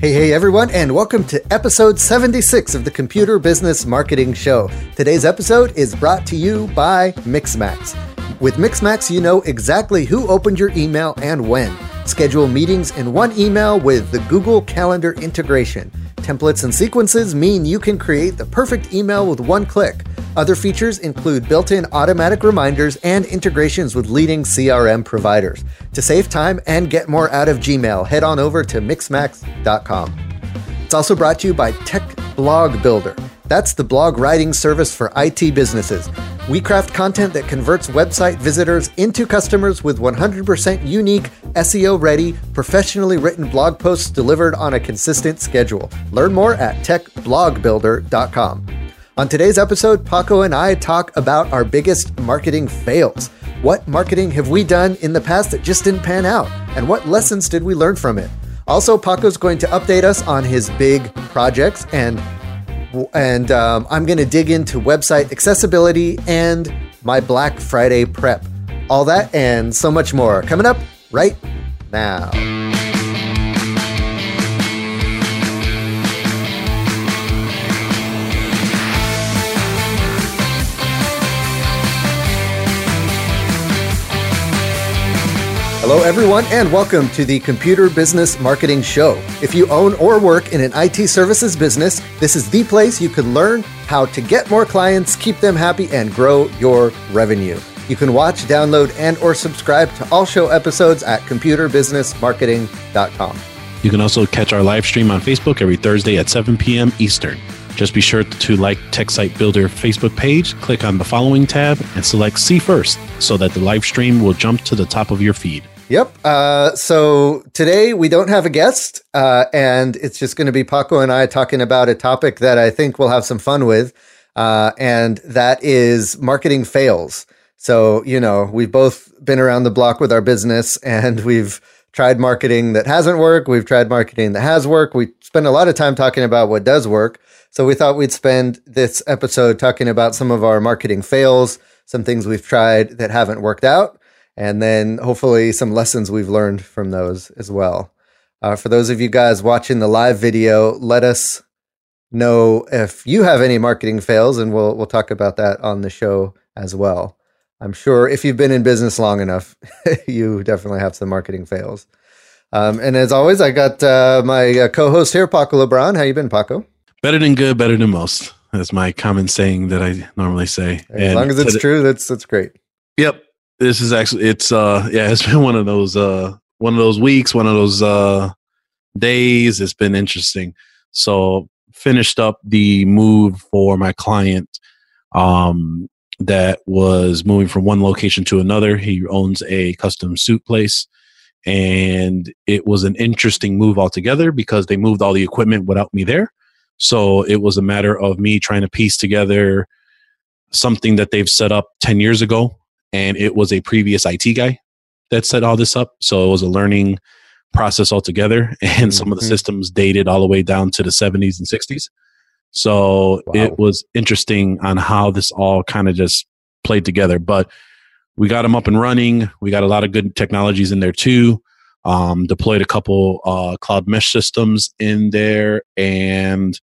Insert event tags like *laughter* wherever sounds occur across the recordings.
Hey, hey, everyone, and welcome to episode 76 of the Computer Business Marketing Show. Today's episode is brought to you by Mixmax. With Mixmax, you know exactly who opened your email and when. Schedule meetings in one email with the Google Calendar integration. Templates and sequences mean you can create the perfect email with one click. Other features include built in automatic reminders and integrations with leading CRM providers. To save time and get more out of Gmail, head on over to mixmax.com. It's also brought to you by Tech Blog Builder. That's the blog writing service for IT businesses. We craft content that converts website visitors into customers with 100% unique, SEO ready, professionally written blog posts delivered on a consistent schedule. Learn more at techblogbuilder.com. On today's episode, Paco and I talk about our biggest marketing fails. What marketing have we done in the past that just didn't pan out? And what lessons did we learn from it? Also, Paco's going to update us on his big projects and and um, I'm going to dig into website accessibility and my Black Friday prep. All that and so much more coming up right now. Hello, everyone, and welcome to the Computer Business Marketing Show. If you own or work in an IT services business, this is the place you can learn how to get more clients, keep them happy, and grow your revenue. You can watch, download, and or subscribe to all show episodes at computerbusinessmarketing.com. You can also catch our live stream on Facebook every Thursday at 7 p.m. Eastern. Just be sure to like Tech Site Builder Facebook page, click on the following tab, and select See First so that the live stream will jump to the top of your feed. Yep. Uh, so today we don't have a guest, uh, and it's just going to be Paco and I talking about a topic that I think we'll have some fun with, uh, and that is marketing fails. So, you know, we've both been around the block with our business and *laughs* we've tried marketing that hasn't worked. We've tried marketing that has worked. We spend a lot of time talking about what does work. So we thought we'd spend this episode talking about some of our marketing fails, some things we've tried that haven't worked out and then hopefully some lessons we've learned from those as well. Uh, for those of you guys watching the live video, let us know if you have any marketing fails, and we'll we'll talk about that on the show as well. I'm sure if you've been in business long enough, *laughs* you definitely have some marketing fails. Um, and as always, I got uh, my uh, co-host here, Paco LeBron. How you been, Paco? Better than good, better than most. That's my common saying that I normally say. As and long as it's true, that's that's great. Yep, this is actually it's uh yeah *laughs* it's been one of those uh one of those weeks one of those uh days. It's been interesting. So finished up the move for my client um that was moving from one location to another. He owns a custom suit place and it was an interesting move altogether because they moved all the equipment without me there. So it was a matter of me trying to piece together something that they've set up 10 years ago and it was a previous IT guy that set all this up. So it was a learning process altogether, *laughs* and mm-hmm. some of the mm-hmm. systems dated all the way down to the 70s and 60s. So wow. it was interesting on how this all kind of just played together. But we got them up and running. We got a lot of good technologies in there too. Um, deployed a couple uh, cloud mesh systems in there, and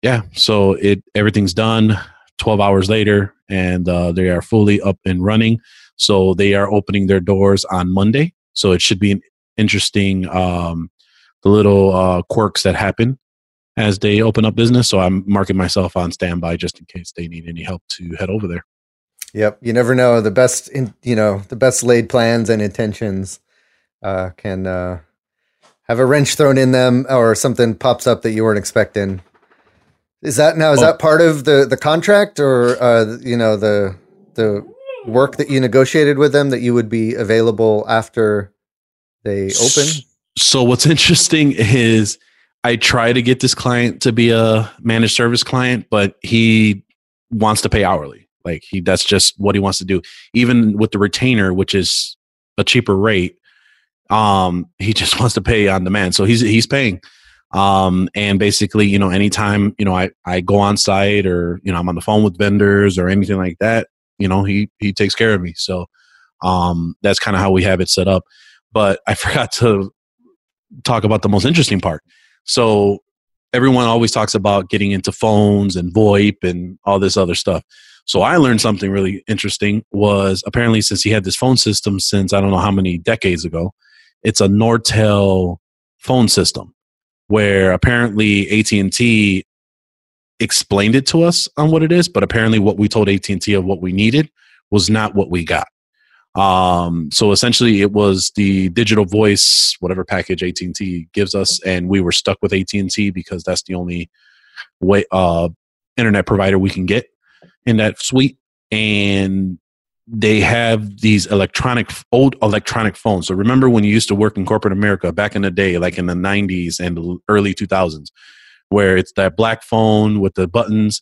yeah, so it everything's done. 12 hours later, and uh, they are fully up and running. So they are opening their doors on Monday. So it should be an interesting, um, the little uh, quirks that happen as they open up business. So I'm marking myself on standby just in case they need any help to head over there. Yep, you never know. The best, in, you know, the best laid plans and intentions uh, can uh, have a wrench thrown in them, or something pops up that you weren't expecting, is that now? Is oh. that part of the the contract, or uh, you know the the work that you negotiated with them that you would be available after they open? So what's *laughs* interesting is I try to get this client to be a managed service client, but he wants to pay hourly. Like he that's just what he wants to do. Even with the retainer, which is a cheaper rate, um, he *laughs* just wants to pay on demand. So he's he's paying um, and basically you know anytime you know I, I go on site or you know i'm on the phone with vendors or anything like that you know he he takes care of me. So um, that's kind of how we have it set up. But *laughs* i forgot to talk about the most interesting part. So everyone always talks about getting into phones and VoIP and all this other stuff. So I learned something really interesting was apparently since he had this phone system since I don't know how many decades ago, it's a Nortel phone system where apparently AT&T explained it to us on what it is, but apparently what we told AT&T of what we needed was not what we got. Um, so essentially, it was the digital voice, whatever package AT and T gives us, and we were stuck with AT and T because that's the only way uh, internet provider we can get in that suite. And they have these electronic old electronic phones. So remember when you used to work in corporate America back in the day, like in the '90s and the early 2000s, where it's that black phone with the buttons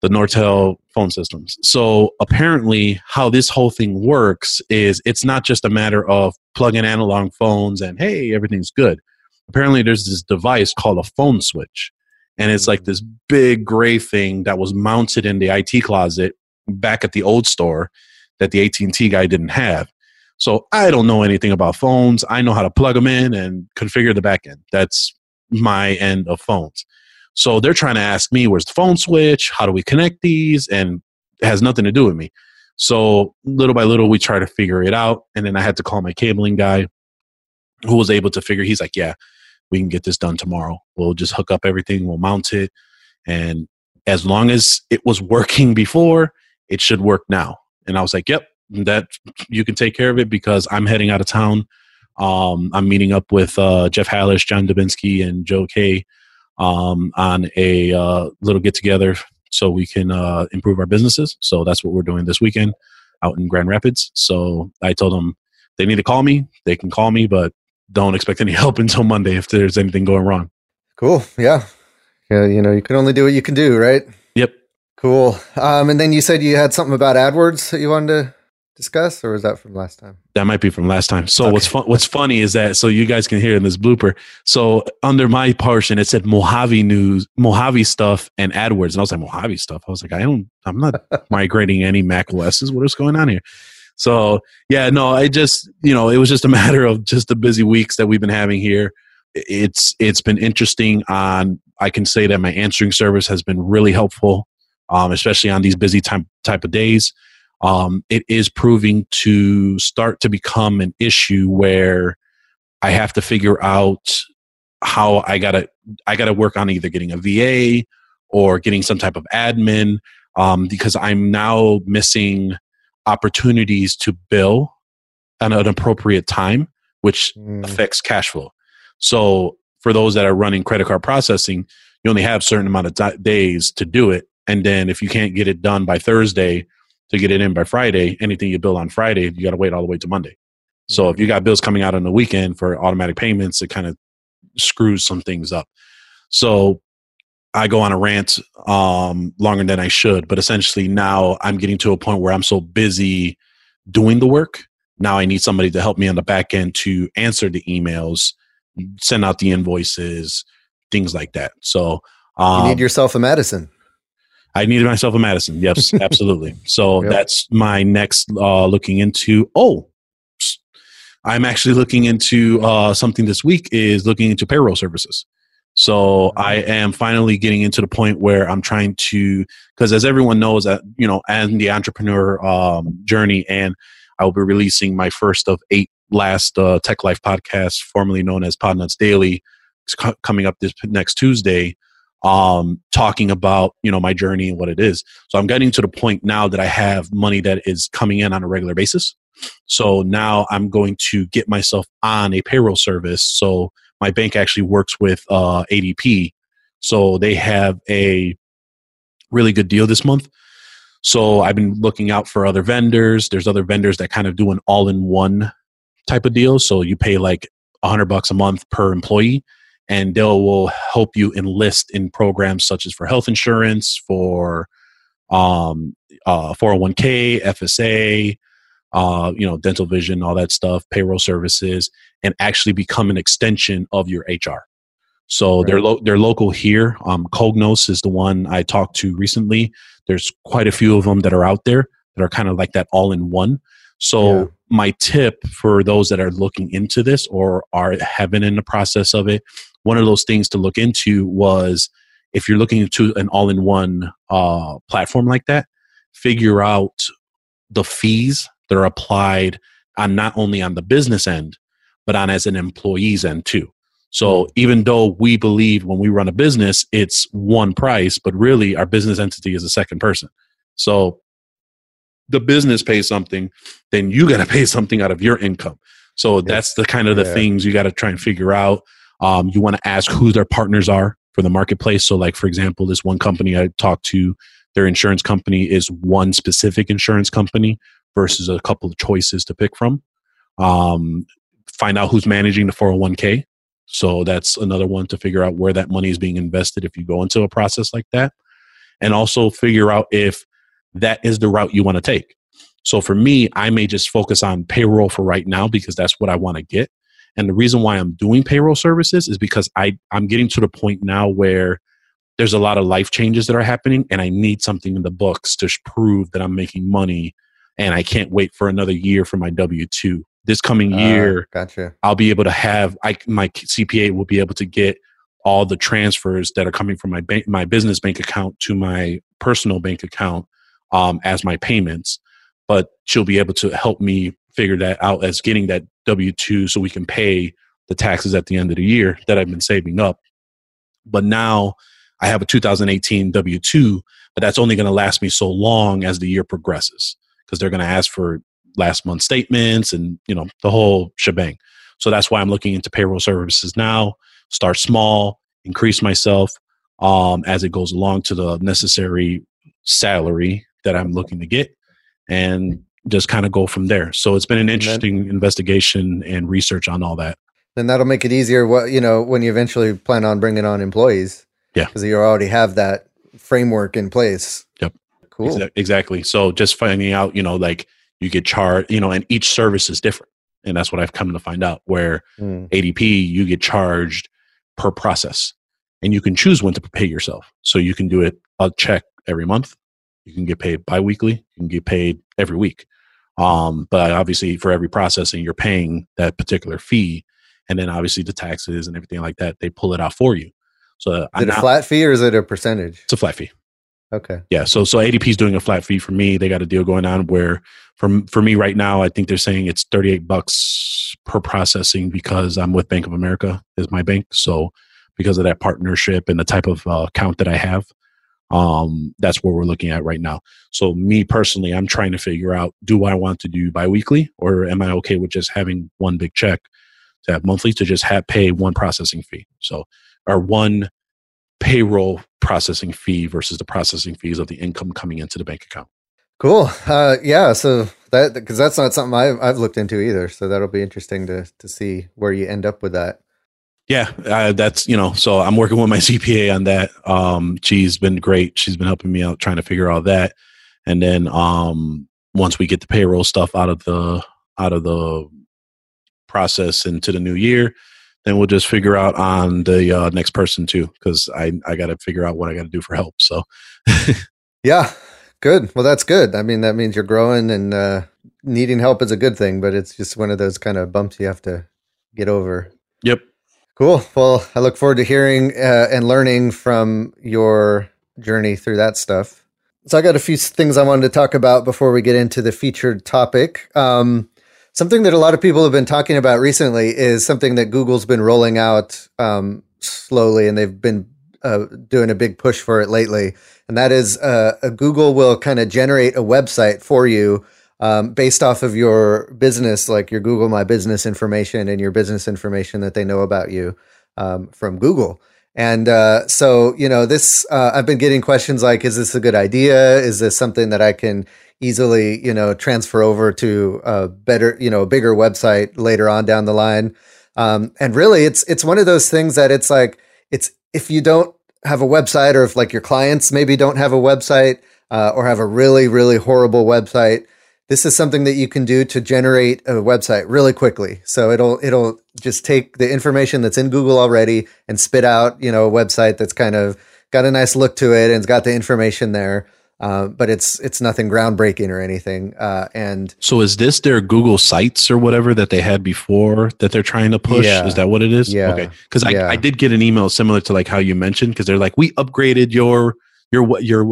the Nortel phone systems. So apparently, how this whole thing works is it's not just a matter of plugging analog phones and hey, everything's good. Apparently, there's this device called a phone switch, and it's like mm. this big gray thing that was mounted in the IT closet back at the old store that the AT&T guy didn't have. So I don't know anything about phones. I know how to plug them in and configure the backend. That's my end of phones. So they're trying to ask me, where's the phone switch? How do we connect these? And it has nothing to do with me. So little by little, we try to figure it out. And then I had to call my cabling guy who was able to figure, he's like, yeah, we can get this done tomorrow. We'll just hook up everything, we'll mount it. And as long as it was working before, it should work now. And I was like, yep, that you can take care of it because I'm heading out of town. Um, I'm meeting up with uh, Jeff Hallish, John Dubinsky, and Joe Kay um, on a uh, little get together so we can uh, improve our businesses. So that's what we're doing this weekend out in Grand Rapids. So I told them they need to call me. They can call me, but don't expect any *laughs* help until Monday if there's anything going wrong. Cool. Yeah. Yeah. You know, you can only do what you can do, right? Cool. Um, and then you said you had something about AdWords that you wanted to discuss, or was that from last time? That might be from last time. So okay. what's fun, what's funny is that so you guys can hear in this blooper. So under my portion, it said Mojave news, Mojave stuff, and AdWords, and I was like Mojave stuff. I was like, I don't, I'm not *laughs* migrating any Mac OSs. What is going on here? So yeah, no, I just you know it was just a *laughs* matter of just the busy weeks that we've been having here. It's it's been interesting. On I can say that my answering service has been really helpful, um, especially on these busy time type of days um, it is proving to start to become an issue where I have to figure out how I gotta I gotta work on either getting a VA or getting some type of admin um, because I'm now missing opportunities to bill at an appropriate time, which mm. affects cash flow. So for those that are running credit card processing, you only have a certain amount of days to do it, and then if you can't get it done by Thursday, to get it in by Friday. Anything you bill on Friday, you got to wait all the way to Monday. So if you got bills coming out on the weekend for automatic payments, it kind of screws some things up. So I go on a rant um, longer than I should, but essentially now I'm getting to a point where I'm so busy doing the work. Now I need somebody to help me on the back end to answer the emails, send out the invoices, things like that. So um, you need um, yourself a Madison. I needed myself a Madison. Yes, *laughs* absolutely. So yep. that's my next uh, looking into. Oh, I'm actually looking into uh, something this week is looking into payroll services. So I am finally getting into the point where I'm trying to, because as everyone knows, that you know, and the entrepreneur um, journey, and I will be releasing my first of eight last uh, Tech Life podcasts, formerly known as Podnutz Daily, coming up this next Tuesday um, talking about you know my journey and what it is. So I'm getting to the point now that I have money that is coming in on a regular basis. So now I'm going to get myself on a payroll service. So my bank actually works with uh, ADP, so they have a really good deal this month. So I've been looking out for other vendors. There's other vendors that kind of do an all-in-one type of deal. So you pay like a hundred bucks a month per employee, and they will help you enlist in programs such as for health insurance, for um, uh, 401k, FSA, uh, you know, dental vision, all that stuff, payroll services, and actually become an extension of your HR. So right. they're lo- they're local here. Um, Cognos is the one I talked to recently. There's quite a few of them that are out there that are kind of like that all in one. So Yeah. my tip for those that are looking into this or are have been in the process of it, one of those things to look into was if you're looking into an all-in-one uh, platform like that, figure out the fees that are applied on not only on the business end, but on as an employee's end too. So even though we believe when we run a business, it's one price, but really our business entity is a second person. So the business pays something, then you got to *laughs* pay something out of your income. So that's the kind of the Yeah. things you got to try and figure out. Um, you want to ask who their partners are for the marketplace. So, like for example, this one company I talked to, their insurance company is one specific insurance company versus a couple of choices to pick from. Um, find out who's managing the 401k. So that's another one to figure out where that money is being invested if you go into a process like that. And also figure out if that is the route you want to take. So for me, I may just focus on payroll for right now because that's what I want to get. And the reason why I'm doing payroll services is because I, I'm getting to the point now where there's a lot of life changes that are happening and I need something in the books to prove that I'm making money and I can't wait for another year for my W 2. This coming Uh, year, gotcha. I'll be able to have I my CPA will be able to get all the transfers that are coming from my bank my business bank account to my personal bank account um, as my payments. But she'll be able to help me figure that out as getting that W two so we can pay the taxes at the end of the year that I've been saving up. But now I have a 2018 W two, but that's only going to last me so long as the year progresses because they're going to ask for last month statements and you know the whole shebang. So that's why I'm looking into payroll services now. Start small, increase myself um, as it goes along to the necessary salary that I'm looking to get, and just kind of go from there. So it's been an then- interesting investigation and research on all that. Then that'll make it easier. What you know when you eventually plan on bringing on employees. Yeah. because you already have that framework in place. Yep. Cool. Exa- exactly. So just finding out, you know, like you get charged, you know, and each service is different. And that's what I've come to find out where Mm. ADP, you get charged per process and you can choose when to pay yourself. So you can do it a check every month. You can get paid biweekly. You can get paid every week. Um, but obviously for every processing, you're paying that particular fee. And then obviously the taxes and everything like that, they pull it out for you. So Is I'm it a flat fee or is it a percentage? it's a flat fee. Okay. Yeah, so so ADP is doing a flat fee for me. They got a deal going on where for for me right now, I think they're saying it's thirty eight bucks per processing because I'm with Bank of America is my bank. So because of that partnership and the type of uh, account that I have, um, that's what we're looking at right now. So me personally, I'm trying to figure out: do I want to do biweekly, or am I okay with just having one big check to have monthly to just have pay one processing fee? So or one payroll processing fee versus the processing fees of the income coming into the bank account. Cool. Uh, yeah. So that because that's not something I've, I've looked into either. So that'll be interesting to to see where you end up with that. Yeah, uh, that's you know. So I'm working with my *laughs* CPA on that. Um, she's been great. She's been helping me out trying to figure all that. And then um, once we get the payroll stuff out of the out of the process into the new year, then we'll just figure out on the uh, next person too, because I I got to figure out what I got to do for help. So *laughs* Yeah. Good. Well, that's good. I mean, that means you're growing and uh, needing help is a good thing, but it's just one of those kind of bumps you have to get over. yep, Cool. Well, I look forward to hearing uh, and learning from your journey through that stuff. So, I got a few things I wanted to talk about before we get into the featured topic. Um, something that a lot of people have been talking about recently is something that Google's been rolling out um, slowly, and they've been uh, doing a big push for it lately. And that is uh, Google will kind of generate a website for you um, based off of your business, like your Google My Business information and your business information that they know about you um, from Google. And uh, so, you know, this, uh, I've been getting questions like, is this a good idea? Is this something that I can easily, you know, transfer over to a better, you know, a bigger website later on down the line? Um, and really, it's it's one of those things that it's like, it's if you don't have a website or if like your clients maybe don't have a website uh, or have a really, really horrible website, this is something that you can do to generate a website really quickly. So it'll it'll just take the information that's in Google already and spit out, you know, a website that's kind of got a nice look to it and it's got the information there. Uh, but it's it's nothing groundbreaking or anything. Uh, and so, is this their Google Sites or whatever that they had before that they're trying to push? Yeah. Is that what it is? Yeah. Okay, because I, Yeah. I did get an email similar to like how you mentioned because they're like we upgraded your your what your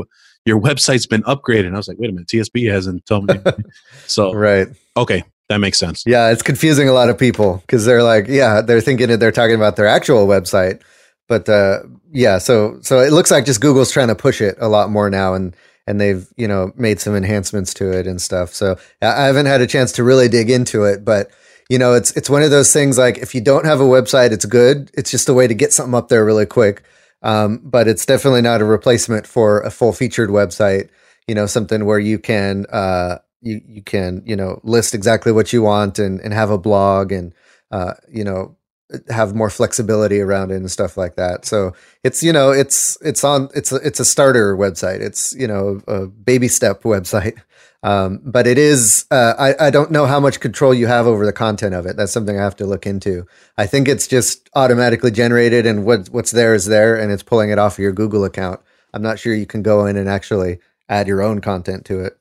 your website's been upgraded. And I was like, wait a minute, TSB hasn't told me. *laughs* so right, okay, that makes sense. yeah, it's confusing a lot of people because they're like, yeah, they're thinking that they're talking about their actual website, but uh, yeah, so so it looks like just Google's trying to push it a lot more now, and and they've you know made some enhancements to it and stuff. So I I haven't had a chance to really dig into it, but you know, it's it's one of those things like if you don't have a website, it's good. It's just a way to get something up there really quick. Um, but it's definitely not a replacement for a full featured website. You know, something where you can uh, you you can you know list exactly what you want and and have a blog and uh, you know have more flexibility around it and stuff like that. So it's you know it's it's on it's it's a starter website. It's you know a baby step website. *laughs* Um, but it is uh, I, I don't know how much control you have over the content of it. That's something I have to look into. I think it's just automatically generated and what what's there is there and it's pulling it off of your Google account. I'm not sure you can go in and actually add your own content to it.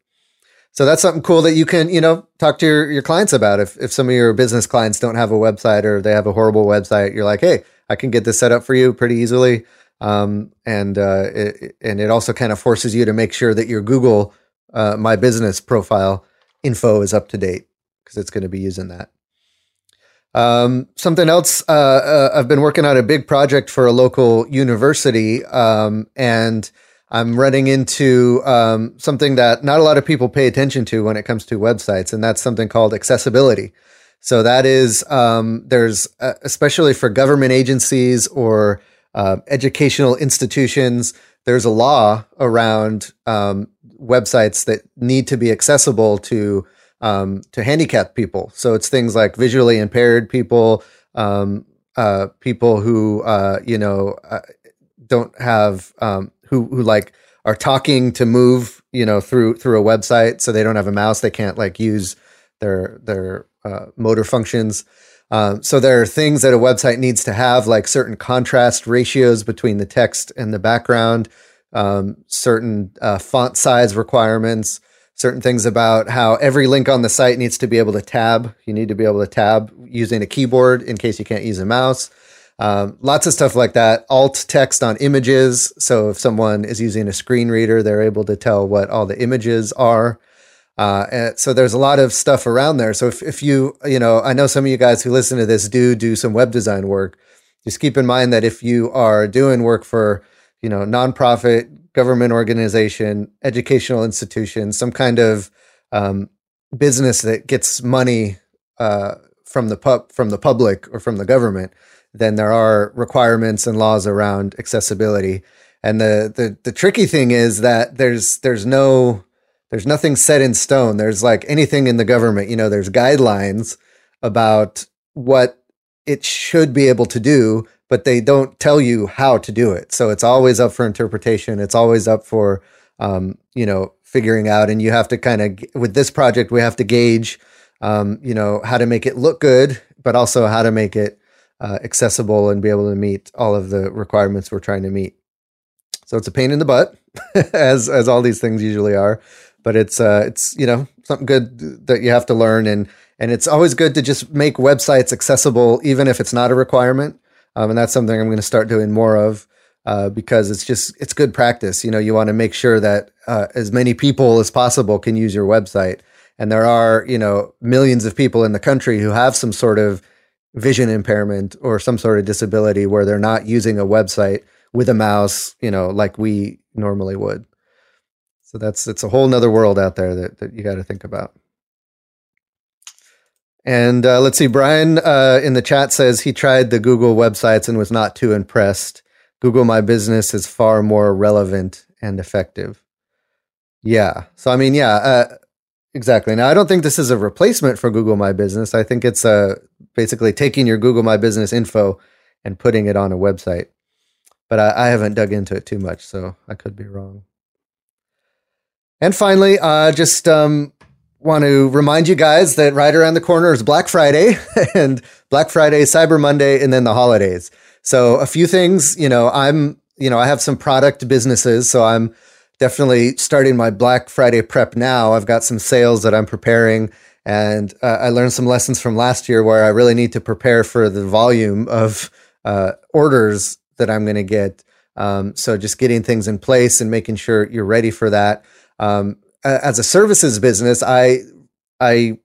So that's something cool that you can, you know, talk to your, your clients about. If, if some of your business clients don't have a website or they have a horrible website, you're like, hey, I can get this set up for you pretty easily. Um, and uh, it, and it also kind of forces you to make sure that your Google uh, My Business profile info is up to date because it's going to be using that. Um, something else, uh, uh, I've been working on a big project for a local university, um, and I'm running into um, something that not a lot of people pay attention to when it comes to websites, and that's something called accessibility. So that is um, there's uh, especially for government agencies or uh, educational institutions. There's a law around um, websites that need to be accessible to um, to handicapped people. So it's things like visually impaired people, um, uh, people who uh, you know uh, don't have um, who who like are talking to move you know through through a website, so they don't have a mouse, they can't like use their their uh, motor functions. Um, so there are things that a website needs to have, like certain contrast ratios between the text and the background, um, certain uh, font size requirements, certain things about how every link on the site needs to be able to tab. You need to be able to tab using a keyboard in case you can't use a mouse. Um, lots of stuff like that. Alt text on images. So if someone is using a screen reader, they're able to tell what all the images are. Uh, and so there's a lot of stuff around there. So if, if you, you know, I know some of you guys who listen to this do do some web design work. Just keep in mind that if you are doing work for, you know, nonprofit, government organization, educational institution, some kind of um, business that gets money uh, from the pub from the public or from the government, then there are requirements and laws around accessibility. And the the the tricky thing is that there's there's no there's nothing set in stone. There's like anything in the government, you know, there's guidelines about what it should be able to do, but they don't tell you how to do it. So it's always up for interpretation. It's always up for, um, you know, figuring out. And you have to kind of, with this project, we have to gauge, um, you know, how to make it look good, but also how to make it uh, accessible and be able to meet all of the requirements we're trying to meet. So it's a pain in the butt, *laughs* as as all these things usually are but it's uh it's you know something good that you have to learn and and it's always good to just make websites accessible even if it's not a requirement um, and that's something i'm going to start doing more of uh, because it's just it's good practice. You know you want to make sure that uh, as many people as possible can use your website. And there are you know millions of people in the country who have some sort of vision impairment or some sort of disability where they're not using a website with a mouse you know like we normally would. So that's it's a whole nother world out there that, that you got to think about. And uh, let's see, Brian uh, in the chat says he tried the Google websites and was not too impressed. Google My Business is far more relevant and effective. Yeah. So I mean, yeah, uh, exactly. Now I don't think this is a replacement for Google My Business. I think it's uh, basically taking your Google My Business info and putting it on a website. But I, I haven't dug into it too much, so I could be wrong. And finally, uh, just um, want to remind you guys that right around the corner is Black Friday *laughs* and Black Friday, Cyber Monday, and then the holidays. So a few things, you know, I'm, you know, I have some product businesses, so I'm definitely starting my Black Friday prep now. I've got some sales that I'm preparing, and uh, I learned some lessons from last year where I really need to prepare for the volume of uh, orders that I'm going to get. Um, so just getting things in place and making sure you're ready for that. Um, as a services business, I I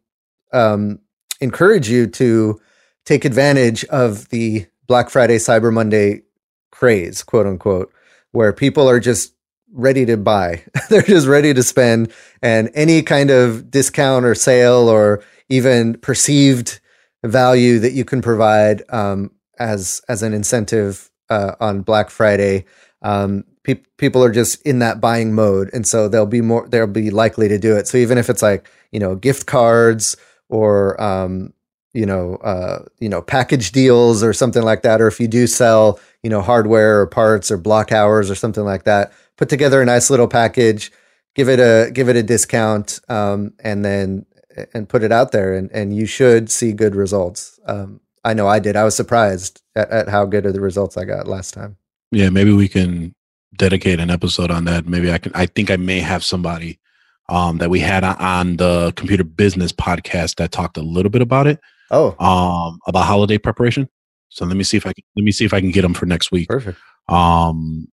um, encourage you to take advantage of the Black Friday, Cyber Monday craze, quote unquote, where people are just ready to buy. *laughs* They're just ready to spend, and any kind of discount or sale or even perceived value that you can provide um, as as an incentive uh, on Black Friday. Um, pe- people are just in that buying mode, and so they'll be more they'll be likely to do it. So even if it's like you know gift cards or um, you know uh, you know package deals or something like that, or if you do sell you know hardware or parts or block hours or something like that, put together a nice little package, give it a give it a discount, um, and then and put it out there, and and you should see good results. Um, I know I did. I was surprised at, at how good of the results I got last time. Yeah, maybe we can dedicate an episode on that. Maybe I can. I think I may have somebody um, that we had on the computer business podcast that talked a little bit about it. Oh, um, about holiday preparation. So let me see if I can let me see if I can get them for next week. Perfect. Um,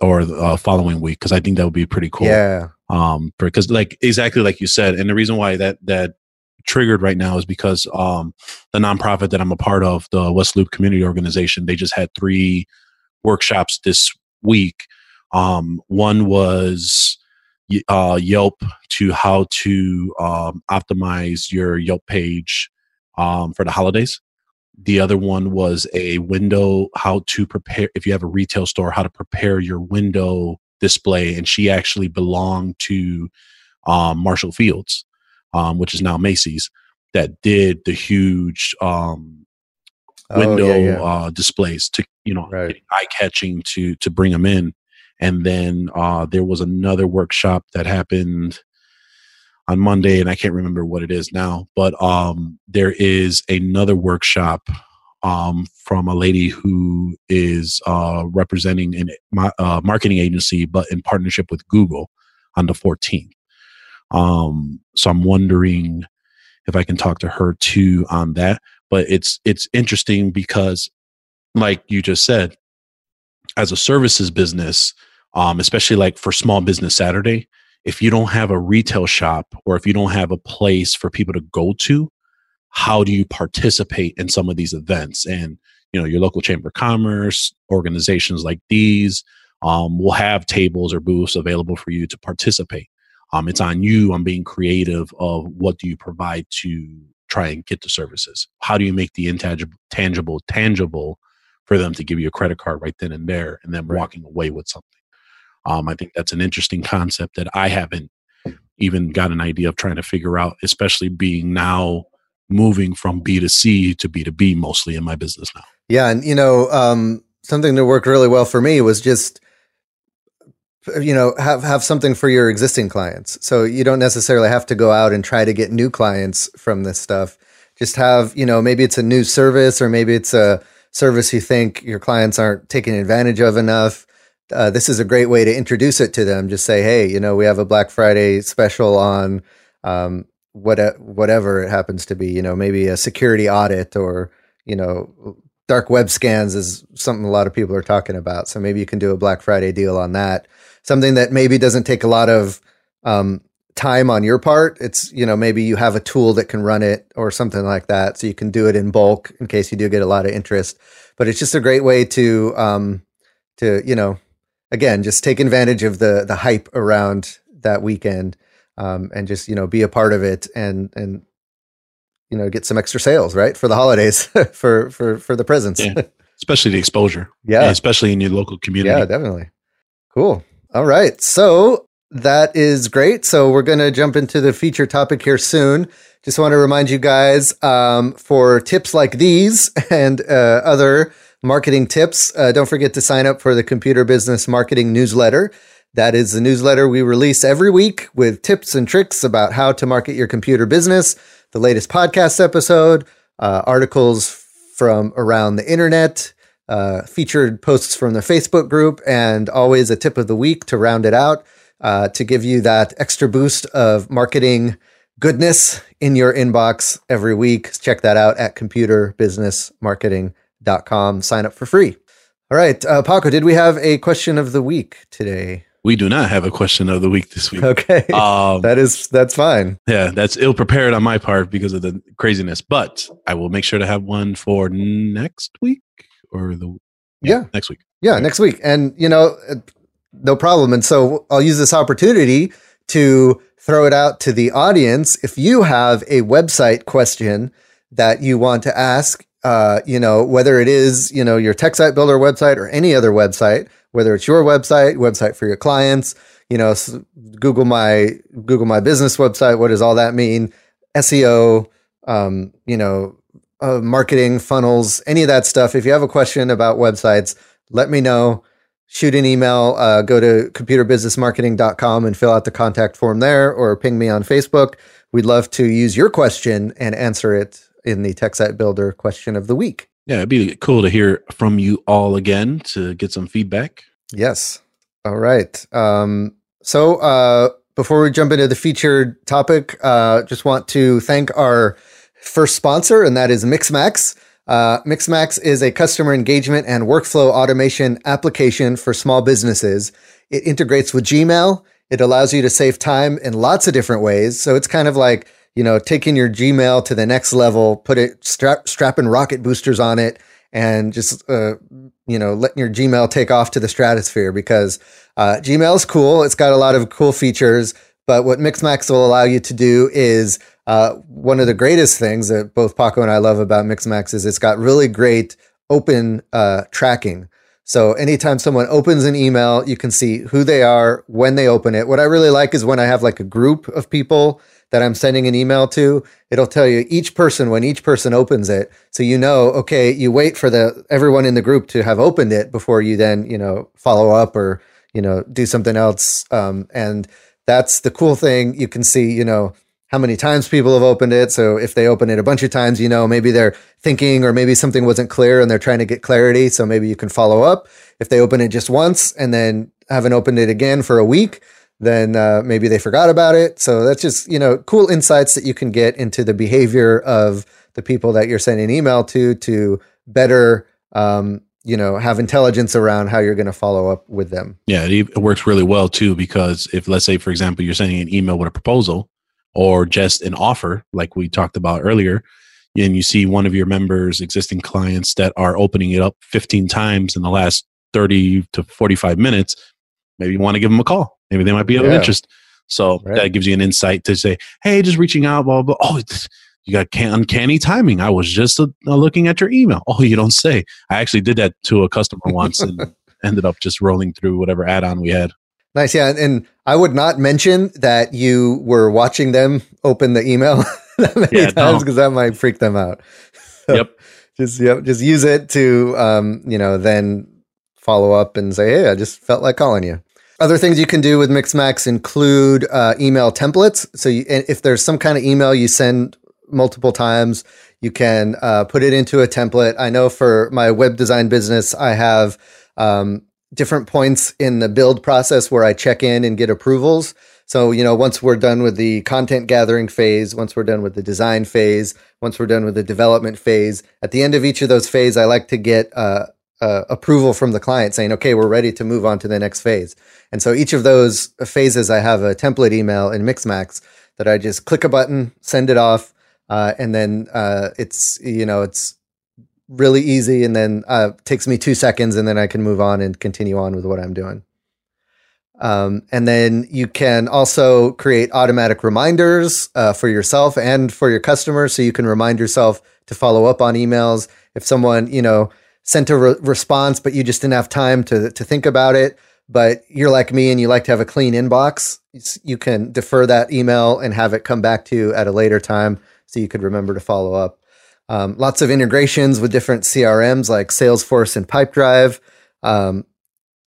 or the uh, following week because I think that would be pretty cool. Yeah. Um, because like exactly like you said, and the reason why that that triggered right now is because um the nonprofit that I'm a part of, the West Loop Community Organization, they just had three workshops this week. Um, one was uh, Yelp to how to um, optimize your Yelp page um, for the holidays. The other one was a window, how to prepare, if you have a retail store, how to prepare your window display. And she actually belonged to um, Marshall Fields, um, which is now Macy's, that did the huge um, window oh, yeah, yeah. Uh, displays to, you know, right. eye catching to, to bring them in. And then uh, there was another workshop that happened on Monday, and I can't remember what it is now, but um, there is another workshop um, from a lady who is uh, representing a uh, marketing agency, but in partnership with Google on the 14th. Um, so I'm wondering if I can talk to her too on that. But it's it's interesting because, like you just said, as a services business, um, especially like for Small Business Saturday, if you don't have a retail shop or if you don't have a place for people to go to, how do you participate in some of these events? And you know, your local chamber of commerce, organizations like these um, will have tables or booths available for you to participate. Um, it's on you on being creative of what do you provide to try and get the services. How do you make the intangible tangible tangible for them to give you a credit card right then and there, and then right. walking away with something. Um, I think that's an interesting concept that I haven't even got an idea of trying to figure out, especially being now moving from B to C to B to B mostly in my business now. Yeah. And, you know, um, something that worked really well for me was just, you know, have, have something for your existing clients. So you don't necessarily have to go out and try to get new clients from this stuff. Just have, you know, maybe it's a new service or maybe it's a service you think your clients aren't taking advantage of enough uh, this is a great way to introduce it to them. Just say, hey, you know, we have a Black Friday special on um, what whatever it happens to be. You know, maybe a security audit or you know, dark web scans is something a lot of people are talking about. So maybe you can do a Black Friday deal on that. Something that maybe doesn't take a lot of um, time on your part. It's you know maybe you have a tool that can run it or something like that, so you can do it in bulk in case you do get a lot of interest. But it's just a great way to um, to you know again, just take advantage of the the hype around that weekend, um, and just you know be a part of it and and you know get some extra sales right for the holidays *laughs* for for for the presents. Yeah. *laughs* Especially the exposure. Yeah. especially in your local community. Yeah, definitely. Cool. All right. So that is great. So we're going to jump into the feature topic here soon. Just want to remind you guys um, for tips like these *laughs* and uh, other marketing tips. Uh, don't forget to sign up for the Computer Business Marketing newsletter. That is the newsletter we release every week with tips and tricks about how to market your computer business, the latest podcast episode, uh, articles from around the internet, uh, featured posts from the Facebook group, and always a tip of the week to round it out. uh, to give you that extra boost of marketing goodness in your inbox every week. Check that out at computerbusinessmarketing.com. Sign up for free. All right, uh, Paco, did we have a question of the week today? We do not have a question of the week this week. Okay, *laughs* um, that is that's fine. Yeah, that's ill prepared on my part because of the craziness, but I will make sure to have one for next week or the yeah, yeah. next week. Yeah, next week, and you know, uh, no problem. And so I'll use this opportunity to throw it out to the audience. If you have a website question that you want to ask, uh, you know, whether it is, you know, your tech site builder website or any other website, whether it's your website, website for your clients, you know, Google my Google my business website. What does all that mean? SEO, um, you know, uh, marketing funnels, any of that stuff. If you have a question about websites, let me know. Shoot an email. Uh, go to computerbusinessmarketing.com and fill out the contact form there, or ping me on Facebook. We'd love to use your question and answer it in the Tech Site Builder question of the week. Yeah, it'd be cool to hear from you all again to get some feedback. Yes. All right. Um, so uh, before we jump into the featured topic, uh, just want to thank our first sponsor, and that is Mixmax. Uh, Mixmax is a customer engagement and workflow automation application for small businesses. It integrates with Gmail. It allows you to save time in lots of different ways. So it's kind of like you know, taking your Gmail to the next level, put it strap strapping rocket boosters on it, and just uh, you know letting your Gmail take off to the stratosphere because uh, Gmail is cool. It's got a lot of cool features, but what Mixmax will allow you to do is uh, one of the greatest things that both Paco and I love about Mixmax is it's got really great open uh, tracking. So anytime someone opens an email, you can see who they are when they open it. What I really like is when I have like a group of people that I'm sending an email to, it'll tell you each person when each person opens it. So you know, okay, you wait for the everyone in the group to have opened it before you then, you know, follow up or, you know, do something else. Um, and that's the cool thing. You can see, you know, how many times people have opened it. So if they open it a bunch of times, you know, maybe they're thinking or maybe something wasn't clear and they're trying to get clarity. So maybe you can follow up. If they open it just once and then haven't opened it again for a week, then uh, maybe they forgot about it. So that's just you know cool insights that you can get into the behavior of the people that you're sending email to to better um, you know have intelligence around how you're going to follow up with them. Yeah, it works really well too because if let's say for example you're sending an email with a proposal or just an offer like we talked about earlier and you see one of your members existing clients that are opening it up 15 times in the last 30 to 45 minutes maybe you want to give them a call Maybe they might be of yeah. interest. So right. that gives you an insight to say, hey, just reaching out, blah, blah. Oh, you got uncanny timing. I was just uh, looking at your email. *laughs* Oh, you don't say. I actually did that to a customer once and *laughs* ended up just rolling through whatever add on we had. Nice. Yeah. And I would not mention that you were watching them open the email *laughs* that many yeah, times because no. that might freak them out. So yep. Just, yep. Just use it to, um, you know, then follow up and say, hey, I just felt like calling you. Other things you can do with Mixmax include uh, email templates. So you, if there's some kind of email you send multiple times, you can uh, put it into a template. I know for my web design business, I have um, different points in the build process where I check in and get approvals. So, you know, once we're done with the content gathering phase, once we're done with the design phase, once we're done with the development phase, at the end of each of those phases, I like to get uh, uh, approval from the client saying, okay, we're ready to move on to the next phase. And so each of those phases, I have a template email in Mixmax that I just click a button, send it off, uh, and then uh, it's you know it's really easy, and then uh, takes me two seconds, and then I can move on and continue on with what I'm doing. Um, and then you can also create automatic reminders uh, for yourself and for your customers, so you can remind yourself to follow up on emails if someone you know sent a re- response, but you just didn't have time to to think about it. But you're like me and you like to have a clean inbox. You can defer that email and have it come back to you at a later time, so you could remember to follow up. Um, lots of integrations with different CRMs like Salesforce and Pipedrive. Um,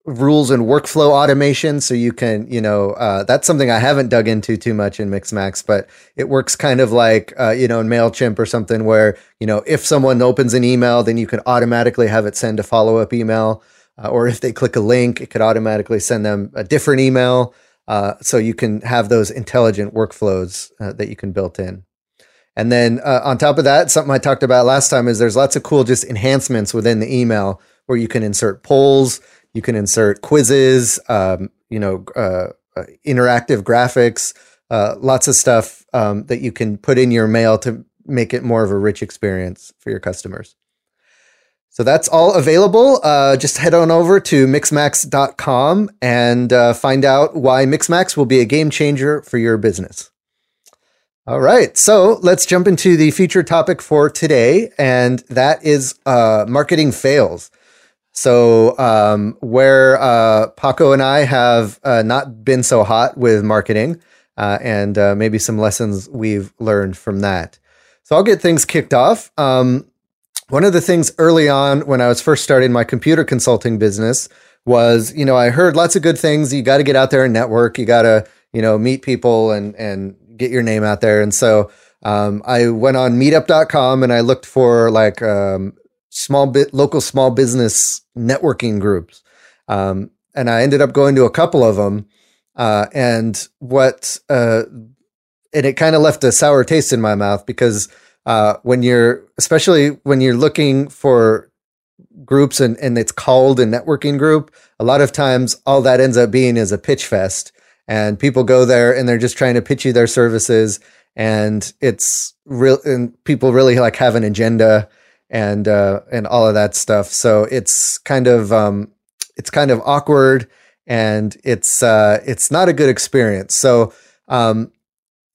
rules and workflow automation so you can you know uh, that's something i haven't dug into too much in mixmax but it works kind of like uh, you know in mailchimp or something where you know if someone opens an email then you can automatically have it send a follow-up email uh, or if they click a link it could automatically send them a different email Uh, so you can have those intelligent workflows uh, that you can build in. And then uh, on top of that, something I talked about last time is there's lots of cool just enhancements within the email where you can insert polls, you can insert quizzes, um, you know, uh, uh, interactive graphics, uh, lots of stuff um, that you can put in your mail to make it more of a rich experience for your customers. So that's all available. Uh, just head on over to mixmax.com and uh, find out why Mixmax will be a game changer for your business. All right, so let's jump into the feature topic for today, and that is uh, marketing fails. So, um, where uh, Paco and I have uh, not been so hot with marketing, uh, and uh, maybe some lessons we've learned from that. So, I'll get things kicked off. Um, one of the things early on when I was first starting my computer consulting business was, you know, I heard lots of good things. You got to get out there and network. You got to, you know, meet people and and get your name out there. And so um, I went on Meetup.com and I looked for like um, small bit local small business networking groups, um, and I ended up going to a couple of them. Uh, and what uh, and it kind of left a sour taste in my mouth because uh, when you're especially when you're looking for groups and, and it's called a networking group a lot of times all that ends up being is a pitch fest and people go there and they're just trying to pitch you their services and it's real and people really like have an agenda and uh, and all of that stuff so it's kind of um, it's kind of awkward and it's uh, it's not a good experience so um,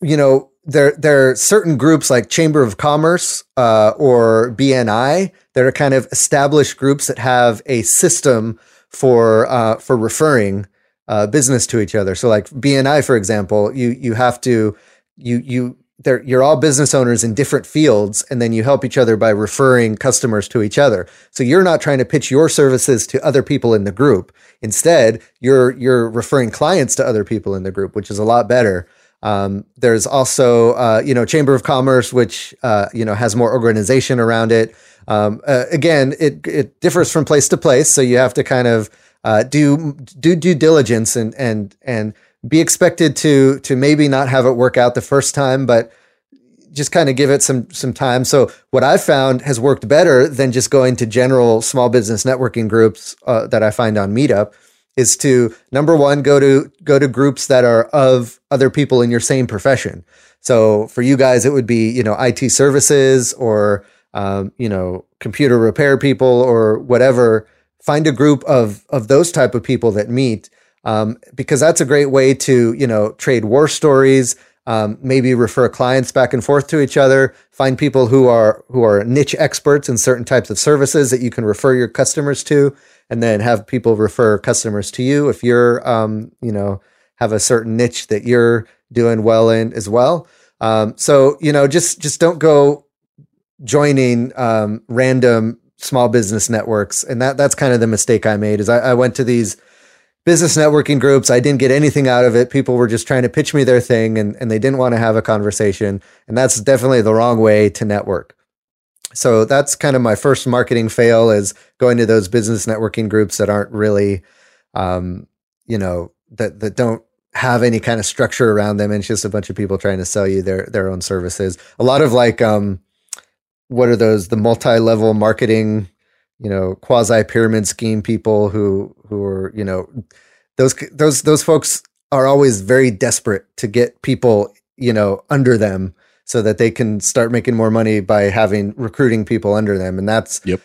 you know there there are certain groups like Chamber of Commerce uh, or BNI that are kind of established groups that have a system for uh, for referring uh, business to each other. So like BNI, for example, you you have to you you they're, you're all business owners in different fields, and then you help each other by referring customers to each other. So you're not trying to pitch your services to other people in the group. Instead, you're you're referring clients to other people in the group, which is a lot better. Um, there's also, uh, you know, Chamber of Commerce, which uh, you know has more organization around it. Um, uh, again, it it differs from place to place, so you have to kind of uh, do do due diligence and and and be expected to to maybe not have it work out the first time, but just kind of give it some some time. So what I've found has worked better than just going to general small business networking groups uh, that I find on Meetup is to number one go to go to groups that are of other people in your same profession. So for you guys it would be you know it services or um, you know computer repair people or whatever. Find a group of of those type of people that meet um, because that's a great way to you know trade war stories um, maybe refer clients back and forth to each other find people who are who are niche experts in certain types of services that you can refer your customers to and then have people refer customers to you if you're um, you know have a certain niche that you're doing well in as well. Um, so you know just just don't go joining um, random small business networks. And that that's kind of the mistake i made is I, I went to these business networking groups. I didn't get anything out of it. People were just trying to pitch me their thing and, and they didn't want to have a conversation. And that's definitely the wrong way to network. So that's kind of my first marketing fail is going to those business networking groups that aren't really, um, you know, that that don't have any kind of structure around them, and it's just a bunch of people trying to sell you their their own services. A lot of like, um, what are those? The multi-level marketing, you know, quasi pyramid scheme people who who are you know those those those folks are always very desperate to get people you know under them so that they can start making more money by having recruiting people under them. And that's yep.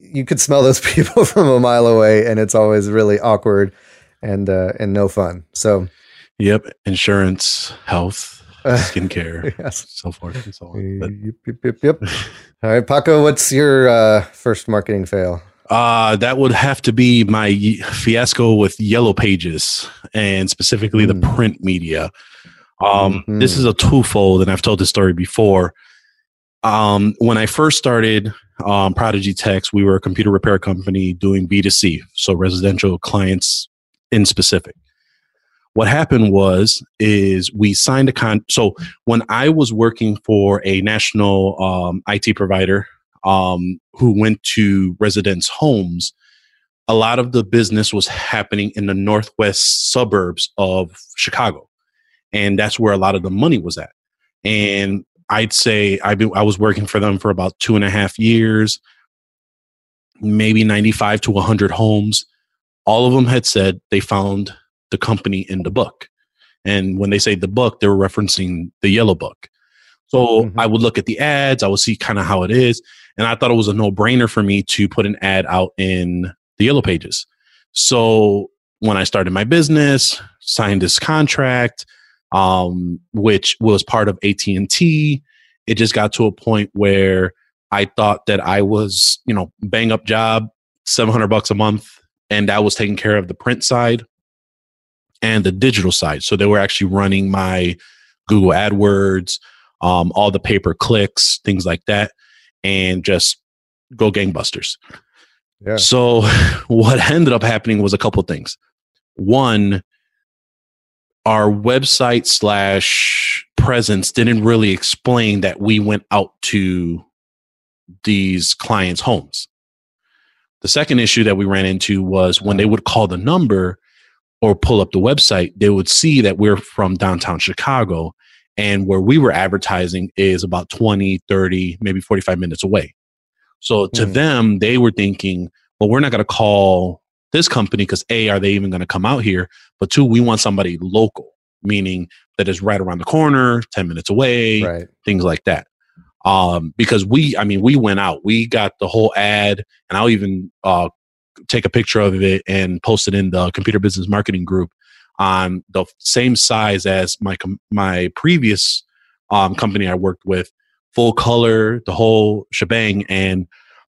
You could smell those *laughs* people from a mile away, and it's always really awkward and uh, and no fun. So, yep, insurance, health, *laughs* skincare, *laughs* yes. so forth and so on. But, yep, yep, yep, yep. *laughs* All right, Paco, what's your uh, first marketing fail? Uh, that would have to be my fiasco with Yellow Pages and specifically mm. the hmm. print media. Um, mm-hmm. This is a twofold, and I've told this story before. Um, when I first started um, Prodigy Techs, we were a computer repair company doing B2C, so residential clients in specific. What happened was is we signed a con. So when I was working for a national um, IT provider um, who went to residents' homes, a lot of the business was happening in the northwest suburbs of Chicago. And that's where a lot of the money was at. And I'd say I been I was working for them for about two and a half years, maybe 95 to 100 homes. All of them had said they found the company in the book. And when they say the book, they're referencing the yellow book. So mm-hmm. I would look at the ads, I would see kind of how it is. And I thought it was a no brainer for me to put an ad out in the yellow pages. So when I started my business, signed this contract, um, which was part of AT&T, it just got to a point where I thought that I was, you know, bang up job, 700 bucks a month. And that was taking care of the print side and the digital side. So they were actually running my Google AdWords, um, all the pay per clicks, things like that, and just go gangbusters. Yeah. So *laughs* what ended up happening was a couple things. One, our website slash presence didn't really explain that we went out to these clients' homes. The second issue that we ran into was when they would call the number or pull up the website, they would see that we're from downtown Chicago and where we were advertising is about 20, 30, maybe 45 minutes away. So to mm. them, they were thinking, well, we're not going to call this company because A, are they even going to come out here? But two, we want somebody local, meaning that is right around the corner, 10 minutes away, right. things like that. Um, because we, I mean, we went out, we got the whole ad, and I'll even uh, take a picture of it and post it in the computer business marketing group on the same size as my my previous um, company I worked with, full color, the whole shebang, and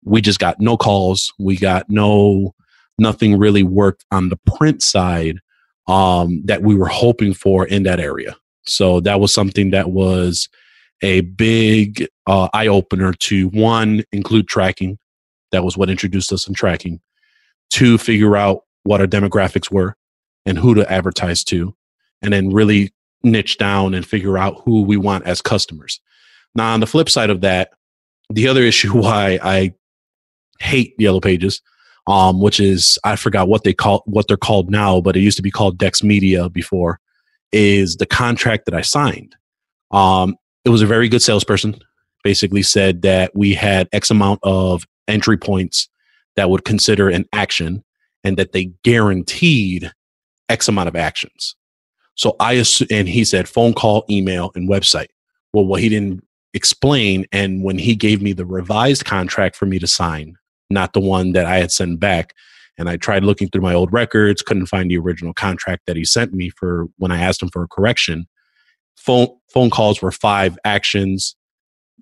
we just got no calls. We got no nothing really worked on the print side um, that we were hoping for in that area. So that was something that was a big uh, eye opener to one include tracking. That was what introduced us in tracking. Two, figure out what our demographics were and who to advertise to, and then really niche down and figure out who we want as customers. Now, on the flip side of that, the other issue *laughs* why I hate Yellow Pages, um, which is I forgot what they call what they're called now, but it used to be called Dex Media before, is the contract that I signed. Um, it was a very good salesperson. Basically, said that we had X amount of entry points that would consider an action, and that they guaranteed X amount of actions. So I and he said phone call, email, and website. Well, what he didn't explain, and when he gave me the revised contract for me to sign, not the one that I had sent back, and I tried looking through my old records, couldn't find the original contract that he sent me for when I asked him for a correction. Phone phone calls were five actions,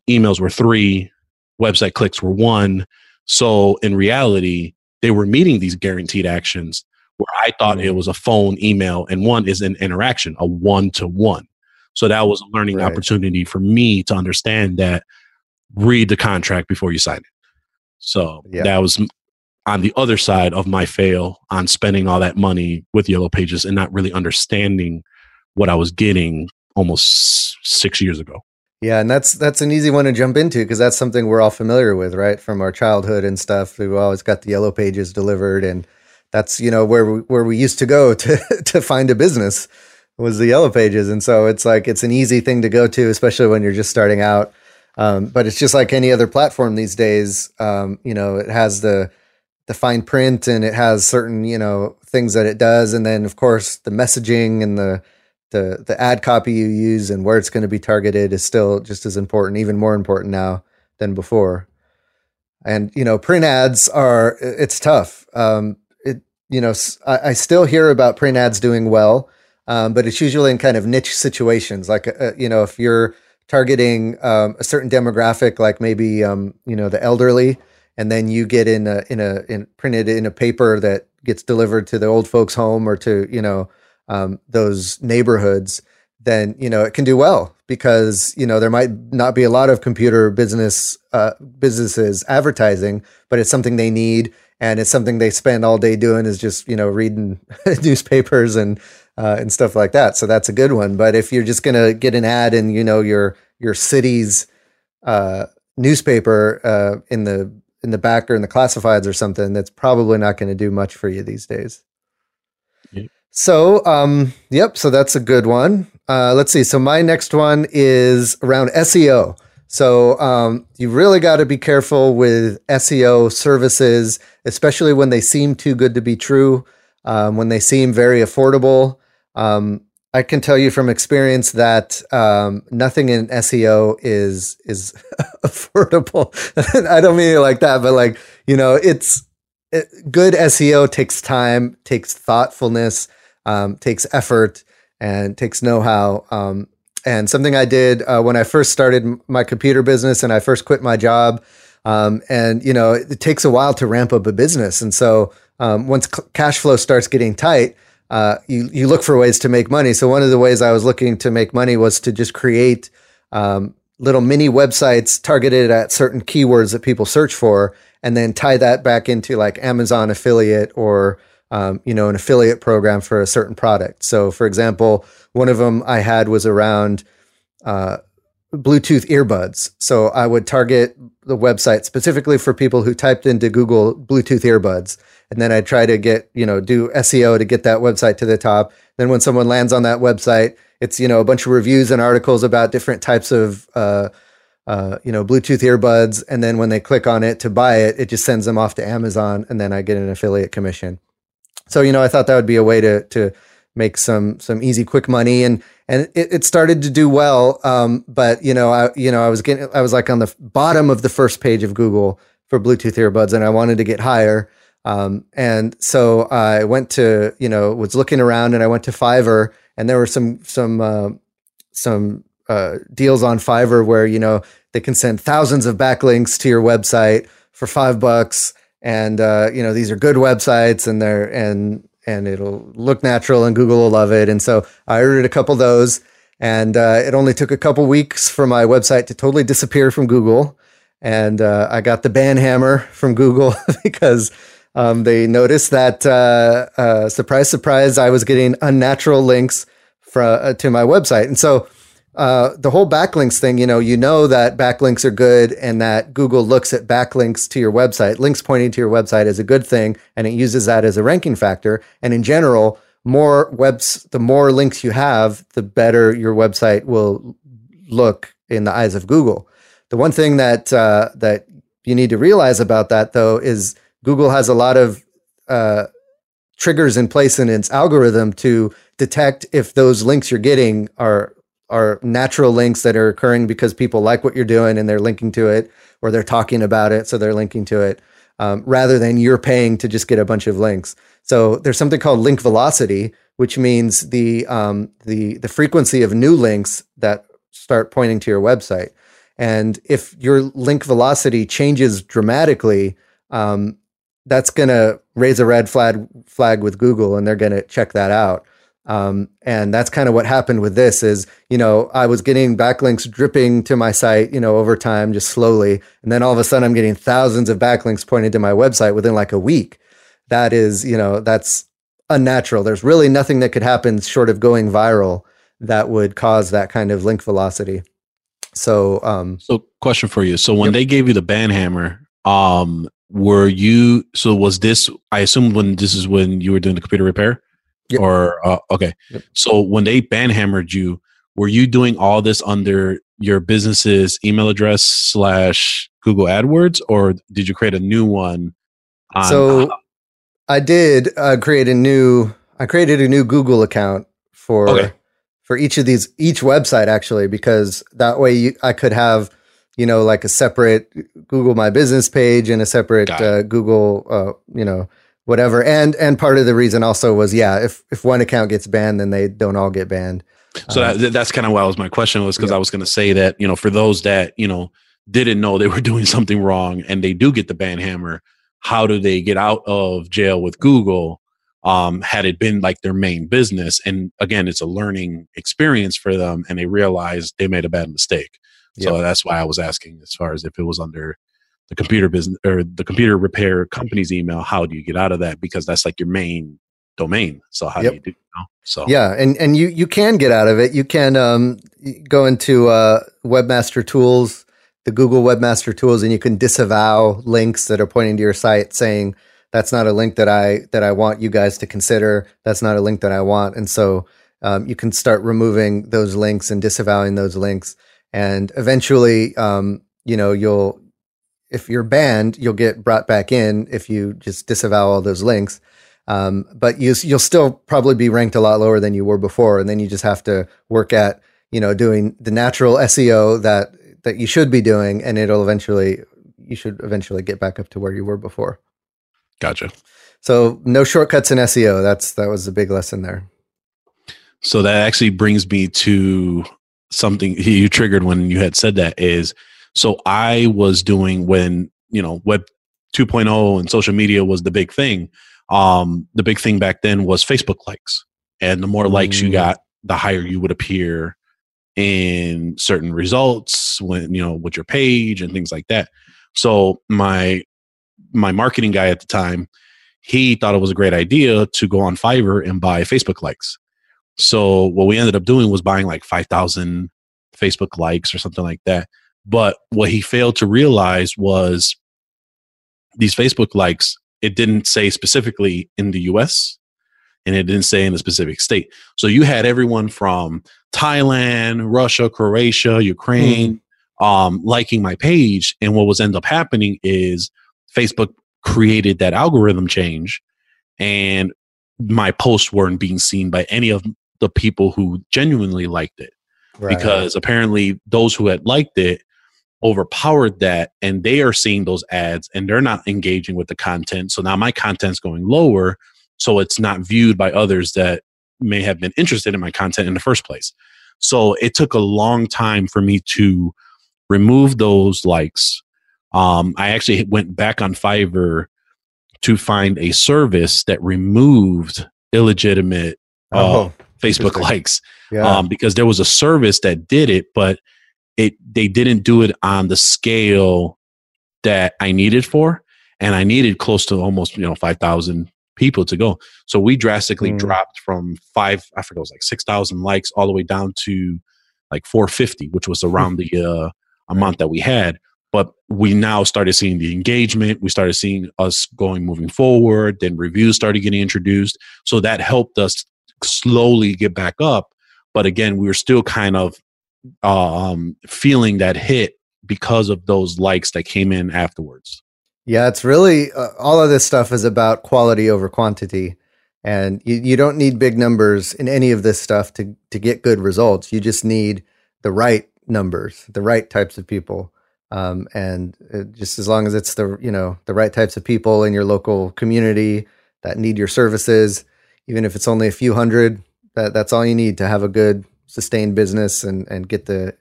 emails were three, website clicks were one. So in reality, they were meeting these guaranteed actions where I thought it mm-hmm. was a phone, email, and one is an interaction, a one to one. So that was a learning right. opportunity for me to understand that read the contract before you sign it. So yeah. that was on the other side of my fail on spending all that money with Yellow Pages and not really understanding what I was getting almost six years ago. Yeah, and that's that's an easy one to jump into because that's something we're all familiar with, right? From our childhood and stuff. We've always got the Yellow Pages delivered, and that's you know where we, where we used to go *laughs* to to find a business was the yellow pages and so it's like it's an easy thing to go to especially when you're just starting out um, but it's just like any other platform these days um, you know it has the the fine print and it has certain you know things that it does and then of course the messaging and the the the ad copy you use and where it's going to be targeted is still just as important even more important now than before and you know print ads are it's tough um, you know, I, I, still hear about print ads doing well, um, but it's usually in kind of niche situations. Like, uh, you know, if you're targeting um, a certain demographic, like maybe um, you know the elderly, and then you get in a in a in printed in a paper that gets delivered to the old folks' home or to you know um, those neighborhoods, then you know it can do well because you know there might not be a lot of computer business uh, businesses advertising, but it's something they need and it's something they spend all day doing is just you know reading *laughs* newspapers and uh, and stuff like that. So that's a good one. But if you're just gonna get an ad in you know your your city's uh, newspaper uh, in the in the back or in the classifieds or something, that's probably not going to do much for you these days. So, um, yep. So that's a good one. Uh, let's see. So my next one is around SEO. So um, you really got to be careful with SEO services, especially when they seem too good to be true, um, when they seem very affordable. Um, I can tell you from experience that um, nothing in SEO is is *laughs* affordable. *laughs* I don't mean it like that, but like you know, it's it, good SEO takes time, takes thoughtfulness, um, takes effort, and takes know how. Um, and something I did uh, when I first started my computer business and I first quit my job. Um, and you know, it takes a while to ramp up a business, and so um, once c- cash flow starts getting tight uh, you you look for ways to make money. So one of the ways I was looking to make money was to just create um, little mini websites targeted at certain keywords that people search for, and then tie that back into like Amazon affiliate or um, you know an affiliate program for a certain product. So for example, one of them I had was around. Uh, Bluetooth earbuds. So I would target the website specifically for people who typed into Google Bluetooth earbuds and then I try to get you know do SEO to get that website to the top. Then when someone lands on that website, it's you know a bunch of reviews and articles about different types of uh, uh, you know Bluetooth earbuds, and then when they click on it to buy it, it just sends them off to Amazon, and then I get an affiliate commission. So you know I thought that would be a way to to make some some easy quick money and and it, it started to do well um, but you know I you know I was getting I was like on the bottom of the first page of Google for Bluetooth earbuds and I wanted to get higher um, and so I went to, you know, was looking around and I went to Fiverr and there were some, some, uh, some, uh, deals on Fiverr where, you know, they can send thousands of backlinks to your website for five bucks. And, uh, you know, these are good websites and they're, and, and it'll look natural and Google will love it. And so I ordered a couple those and, uh, it only took a couple weeks for my website to totally disappear from Google. And, uh, I got the ban hammer from Google *laughs* because, um, they noticed that, uh, uh, surprise, surprise, I was getting unnatural links for, uh, to my website. And so uh, the whole backlinks thing, you know, you know that backlinks are good and that Google looks at backlinks to your website, links pointing to your website is a good thing, and it uses that as a ranking factor. And in general, more webs, the more links you have, the better your website will look in the eyes of Google. The one thing that uh, that you need to realize about that, though, is Google has a lot of uh, triggers in place in its algorithm to detect if those links you're getting are are natural links that are occurring because people like what you're doing and they're linking to it or they're talking about it so they're linking to it um, rather than you're paying to just get a bunch of links so there's something called link velocity which means the um, the the frequency of new links that start pointing to your website and if your link velocity changes dramatically um, that's going to raise a red flag flag with Google, and they're going to check that out. Um, and that's kind of what happened with this is, you know, I was getting backlinks dripping to my site, you know, over time, just slowly. And then all of a sudden I'm getting thousands of backlinks pointed to my website within like a week. That is, you know, that's unnatural. There's really nothing that could happen short of going viral that would cause that kind of link velocity. So, um, so question for you. So when yep. they gave you the ban hammer, um, were you so was this i assume when this is when you were doing the computer repair yep. or uh, okay yep. so when they banhammered you were you doing all this under your business's email address slash google adwords or did you create a new one on, so uh, i did uh, create a new i created a new google account for okay. for each of these each website actually because that way you, i could have you know, like a separate Google My Business page and a separate uh, Google, uh, you know, whatever. And and part of the reason also was, yeah, if if one account gets banned, then they don't all get banned. So um, that, that's kind of why was my question was because yeah. I was going to say that you know for those that you know didn't know they were *laughs* doing something wrong and they do get the ban hammer, how do they get out of jail with Google? Um, had it been like their main business, and again, it's a learning experience for them, and they realize they made a bad mistake. So that's why I was asking as far as if it was under the computer business or the computer repair company's email, how do you get out of that? Because that's like your main domain. So how yep. do you do? You know? So yeah, and and you you can get out of it. You can um, go into uh, Webmaster Tools. the Google Webmaster Tools, and you can disavow links that are pointing to your site, saying that's not a link that I that I want you guys to consider. That's not a link that I want, and so um, you can start removing those links and disavowing those links, and eventually, um, you know, you'll if you're banned, you'll get brought back in if you just disavow all those links. Um, but you, you'll still probably be ranked a lot lower than you were before, and then you just have to work at you know doing the natural SEO that that you should be doing, and it'll eventually you should eventually get back up to where you were before. Gotcha. So no shortcuts in SEO. That's that was a big lesson there. So that actually brings me to something *laughs* you triggered when you had said that is so I was doing when, you know, web 2.0 and social media was the big thing. Um, the big thing back then was Facebook likes. And the more likes you mm. got, the higher you would appear in certain results when, you know, with your page and things like that. So my my marketing guy at the time, he thought it was a great idea to go on Fiverr and buy Facebook likes. So what we ended up doing was buying like 5,000 Facebook likes or something like that. But what he failed to realize was these Facebook likes, it didn't say specifically in the US and it didn't say in a specific state. So you had everyone from Thailand, Russia, Croatia, Ukraine mm. um, liking my page. And what was end up happening is Facebook created that algorithm change and my posts weren't being seen by any of the people who genuinely liked it. Right. Because apparently those who had liked it overpowered that and they are seeing those ads and they're not engaging with the content. So now my content's going lower. So it's not viewed by others that may have been interested in my content in the first place. So it took a long time for me to remove those likes. Um, I actually went back on Fiverr to find a service that removed illegitimate uh, oh, Facebook likes yeah. um, because there was a service that did it, but it they didn't do it on the scale that I needed for, and I needed close to almost you know five thousand people to go. So we drastically mm. dropped from five, I forget, it was like six thousand likes all the way down to like four fifty, which was around the uh, amount that we had. But we now started seeing the engagement. We started seeing us going moving forward. Then reviews started getting introduced. So that helped us slowly get back up. But again, we were still kind of um, feeling that hit because of those likes that came in afterwards. Yeah, it's really uh, all of this stuff is about quality over quantity. And you, you don't need big numbers in any of this stuff to, to get good results. You just need the right numbers, the right types of people. Um, and it, just as long as it's the you know the right types of people in your local community that need your services, even if it's only a few hundred, that that's all you need to have a good sustain business and and get the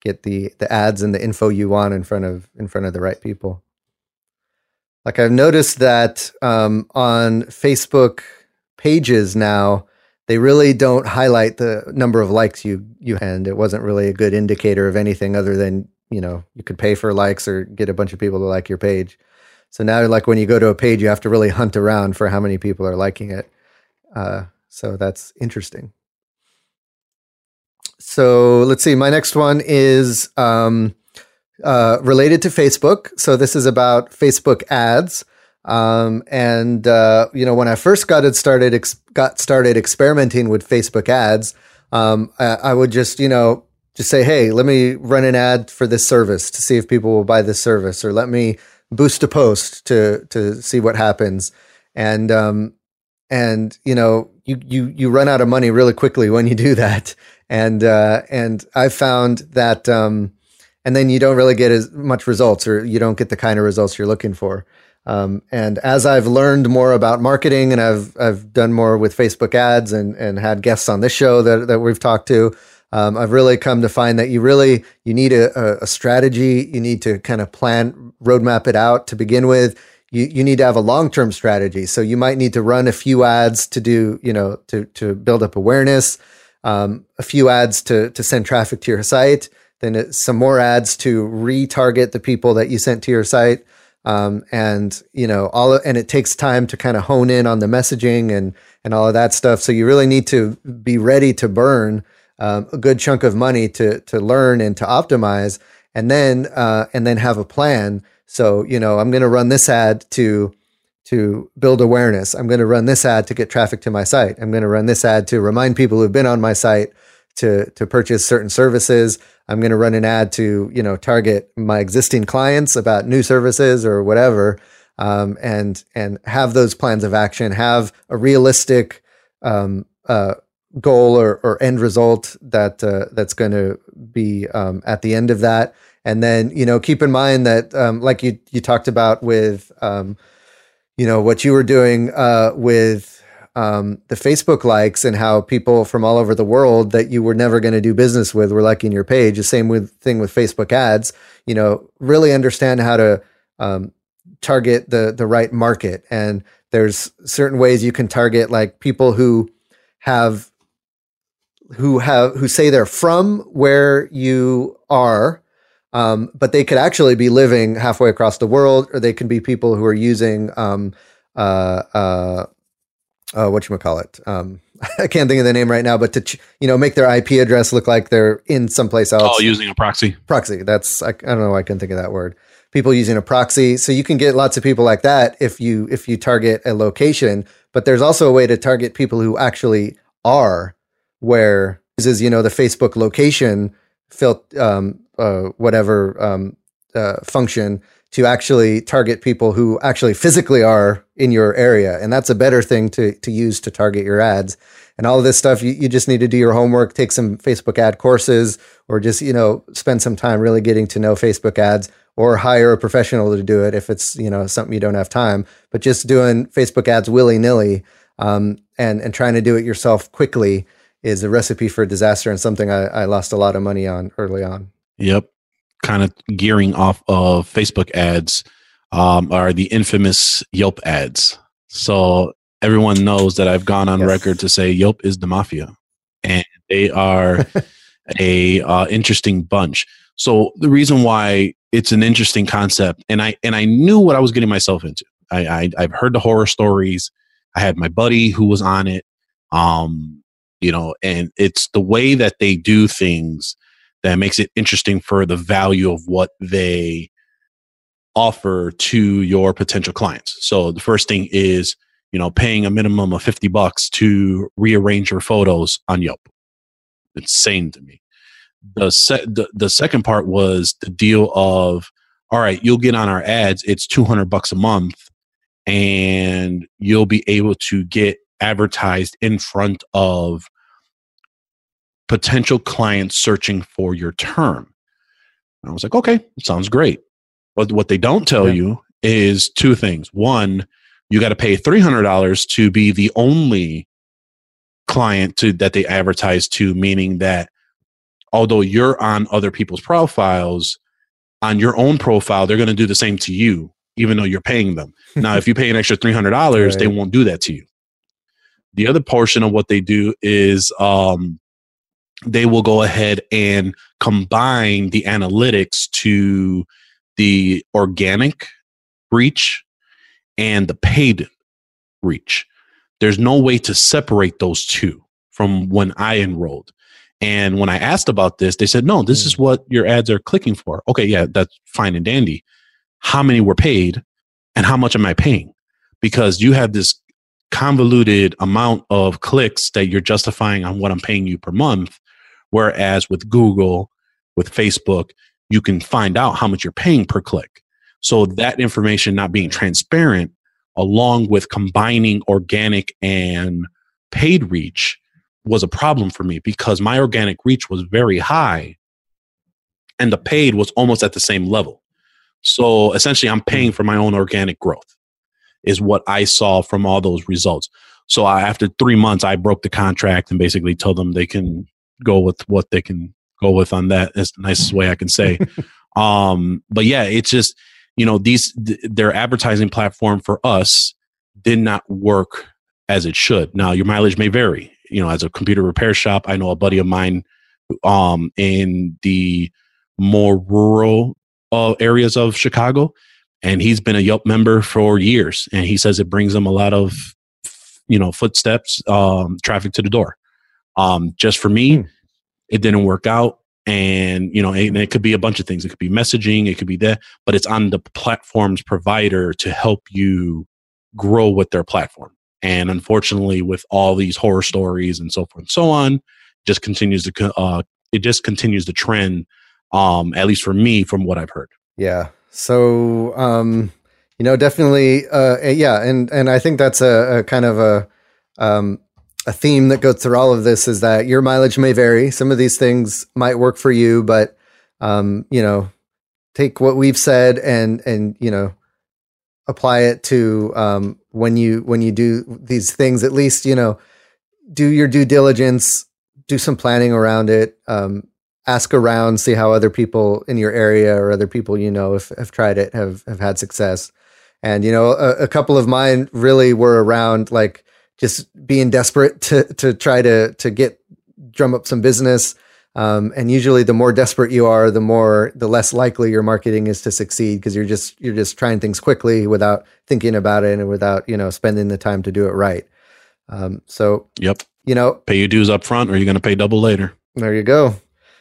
get the the ads and the info you want in front of in front of the right people. Like I've noticed that um, on Facebook pages now, they really don't highlight the number of likes you you and it wasn't really a good indicator of anything other than you know you could pay for likes or get a bunch of people to like your page. So now, like when you go to a page, you have to really hunt around for how many people are liking it. Uh, so that's interesting so let's see. My next one is um, uh, related to Facebook. So this is about Facebook ads. Um, and uh, you know, when I first got it started, ex- got started experimenting with Facebook ads, um, I, I, would just you know just say, hey, let me run an ad for this service to see if people will buy this service, or let me boost a post to to see what happens. And um, and you know, you you you run out of money really quickly when you do that and uh, and I've found that, um, and then you don't really get as much results, or you don't get the kind of results you're looking for. Um, and as I've learned more about marketing, and I've I've done more with Facebook ads, and and had guests on this show that that we've talked to, um, I've really come to find that you really you need a, a strategy. You need to kind of plan, roadmap it out to begin with. You, you need to have a long term strategy. So you might need to run a few ads to do, you know, to to build up awareness um, a few ads to to send traffic to your site, then some more ads to retarget the people that you sent to your site, um, and you know all and it takes time to kind of hone in on the messaging and and all of that stuff. So you really need to be ready to burn um, a good chunk of money to to learn and to optimize. and then uh, and then have a plan. So you know, I'm going to run this ad to to build awareness. I'm going to run this ad to get traffic to my site. I'm going to run this ad to remind people who've been on my site to to purchase certain services. I'm going to run an ad to you know target my existing clients about new services or whatever, um, and and have those plans of action. Have a realistic um, uh, goal or, or end result that uh, that's going to be um, at the end of that. And then you know keep in mind that um, like you you talked about with um, you know what you were doing uh, with um, the Facebook likes and how people from all over the world that you were never going to do business with were liking your page. The same with thing with Facebook ads. You know, really understand how to um, target the the right market. And there's certain ways you can target like people who have who have who say they're from where you are. Um, but they could actually be living halfway across the world, or they can be people who are using um, uh, uh, uh, what you call it. Um, *laughs* I can't think of the name right now, but to ch- you know make their IP address look like they're in someplace else. Oh, using a proxy. Proxy. That's I, I don't know. I can think of that word. People using a proxy, so you can get lots of people like that if you if you target a location. But there's also a way to target people who actually are where is you know the Facebook location fil- um, uh, whatever um, uh, function to actually target people who actually physically are in your area. And that's a better thing to, to use to target your ads. And all of this stuff, you, you just need to do your homework, take some Facebook ad courses, or just, you know, spend some time really getting to know Facebook ads or hire a professional to do it if it's, you know, something you don't have time. But just doing Facebook ads willy nilly um, and, and trying to do it yourself quickly is a recipe for disaster and something I, I lost a lot of money on early on. Yep kind of gearing off of Facebook ads um, are the infamous Yelp ads. So everyone knows that I've gone on yes. record to say Yelp is the mafia, and they are *laughs* a uh, interesting bunch. So the reason why it's an interesting concept, and I and I knew what I was getting myself into. I, I I've heard the horror stories. I had my buddy who was on it. Um, you know, and it's the way that they do things that makes it interesting for the value of what they offer to your potential clients. So the first thing is, you know, paying a minimum of 50 bucks to rearrange your photos on Yelp. Insane to me. The, se- the the second part was the deal of all right, you'll get on our ads, it's 200 bucks a month and you'll be able to get advertised in front of potential clients searching for your term. And I was like, okay, sounds great. But what they don't tell yeah. you is two things. One, you got to pay $300 to be the only client to that they advertise to, meaning that although you're on other people's profiles, on your own profile, they're going to do the same to you, even though you're paying them. *laughs* now, if you pay an extra $300, right. they won't do that to you. The other portion of what they do is um, they will go ahead and combine the analytics to the organic reach and the paid reach. There's no way to separate those two from when I enrolled. And when I asked about this, they said, no, this is hmm. what your ads are clicking for. Okay, yeah, that's fine and dandy. How many were paid and how much am I paying? Because you have this convoluted amount of clicks that you're justifying on what I'm paying you per month. Whereas with Google, with Facebook, you can find out how much you're paying per click. So that information not being transparent, along with combining organic and paid reach, was a problem for me because my organic reach was very high and the paid was almost at the same level. So essentially, I'm paying for my own organic growth, is what I saw from all those results. So I, after three months, I broke the contract and basically told them they can go with what they can go with on that. That's the nicest way I can say. *laughs* um, but yeah, it's just you know these th- their advertising platform for us did not work as it should. Now your mileage may vary. You know, as a computer repair shop, I know a buddy of mine um, in the more rural uh, areas of Chicago, and he's been a Yelp member for years, and he says it brings him a lot of you know footsteps, um, traffic to the door. Um, just for me, hmm. it didn't work out. and you know and it could be a bunch of things. It could be messaging. It could be that but it's on the platform's provider to help you grow with their platform. And unfortunately with all these horror stories and so forth and so on just continues to uh, it just continues the trend um at least for me from what i've heard. Yeah. So um you know definitely uh yeah and and i think that's a, a kind of a um a theme that goes through all of this is that your mileage may vary. Some of these things might work for you, but um, you know, take what we've said and and you know, apply it to um, when you when you do these things. At least you know, do your due diligence, do some planning around it. Um, ask around, see how other people in your area or other people you know have, have tried it, have have had success. And you know, a, a couple of mine really were around like just being desperate to to try to to get drum up some business. Um, and usually, the more desperate you are, the more the less likely your marketing is to succeed because you're just you're just trying things quickly without thinking about it and without you know spending the time to do it right. Um, so, yep, you know, pay your dues up front, or you're going to pay double later. There you go.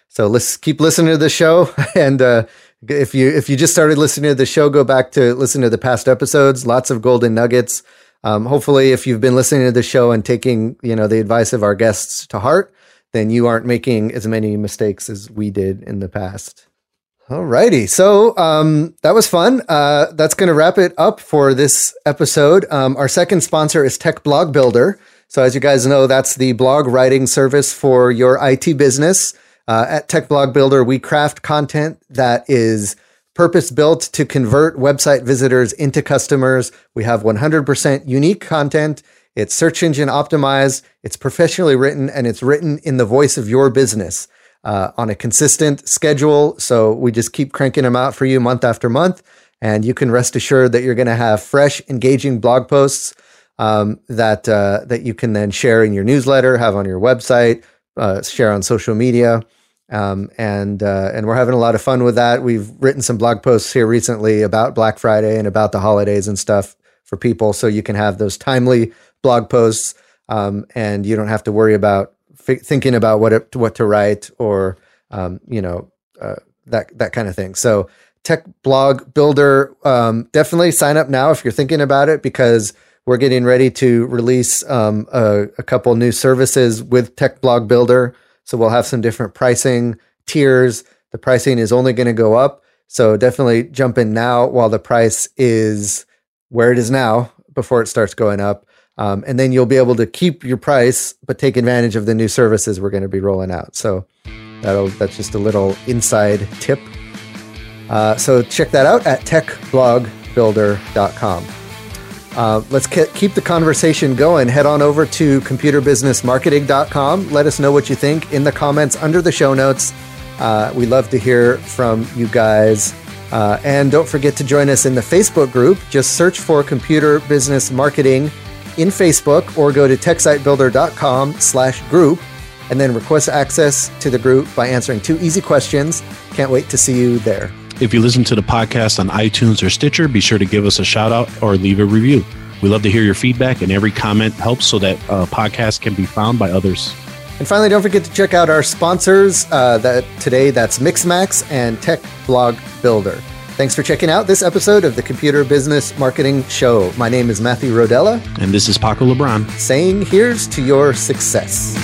So let's keep listening to the show, *laughs* and uh, if you if you just started listening to the show, go back to listen to the past episodes. Lots of golden nuggets. Um, hopefully, if you've been listening to the show and taking you know the advice of our guests to heart, then you aren't making as many mistakes as we did in the past. Alrighty, so um, that was fun. Uh, that's going to wrap it up for this episode. Um, our second sponsor is Tech Blog Builder. So, as you guys know, that's the blog writing service for your IT business. Uh, at Tech Blog Builder, we craft content that is purpose built to convert website visitors into customers. We have 100% unique content. It's search engine optimized, it's professionally written, and it's written in the voice of your business uh, on a consistent schedule. So we just keep cranking them out for you month after month. And you can rest assured that you're going to have fresh, engaging blog posts um, that uh, that you can then share in your newsletter, have on your website, uh, share on social media. Um, and uh, and we're having a lot of fun with that. We've written some blog posts here recently about Black Friday and about the holidays and stuff for people, so you can have those timely blog posts, um, and you don't have to worry about f- thinking about what it, what to write or um, you know uh, that that kind of thing. So Tech Blog Builder, um, definitely sign up now if you're thinking about it because we're getting ready to release um, a, a couple new services with Tech Blog Builder. So we'll have some different pricing tiers. The pricing is only going to go up. So definitely jump in now while the price is where it is now before it starts going up. Um, and then you'll be able to keep your price, but take advantage of the new services we're going to be rolling out. So that'll that's just a little inside tip. Uh, so check that out at techblogbuilder.com. Uh, let's ke- keep the conversation going. Head on over to computerbusinessmarketing.com. Let us know what you think in the comments under the show notes. Uh, we love to hear from you guys. Uh, and don't forget to join us in the Facebook group. Just search for Computer Business Marketing in Facebook or go to techsitebuilder.com slash group and then request access to the group by answering two easy questions. Can't wait to see you there. If you listen to the podcast on iTunes or Stitcher, be sure to give us a shout out or leave a review. We love to hear your feedback, and every comment helps so that uh, podcast can be found by others. And finally, don't forget to check out our sponsors. Uh, that today, that's Mixmax and Tech Blog Builder. Thanks for checking out this episode of the Computer Business Marketing Show. My name is Matthew Rodela. And this is Paco LeBron. Saying here's to your success.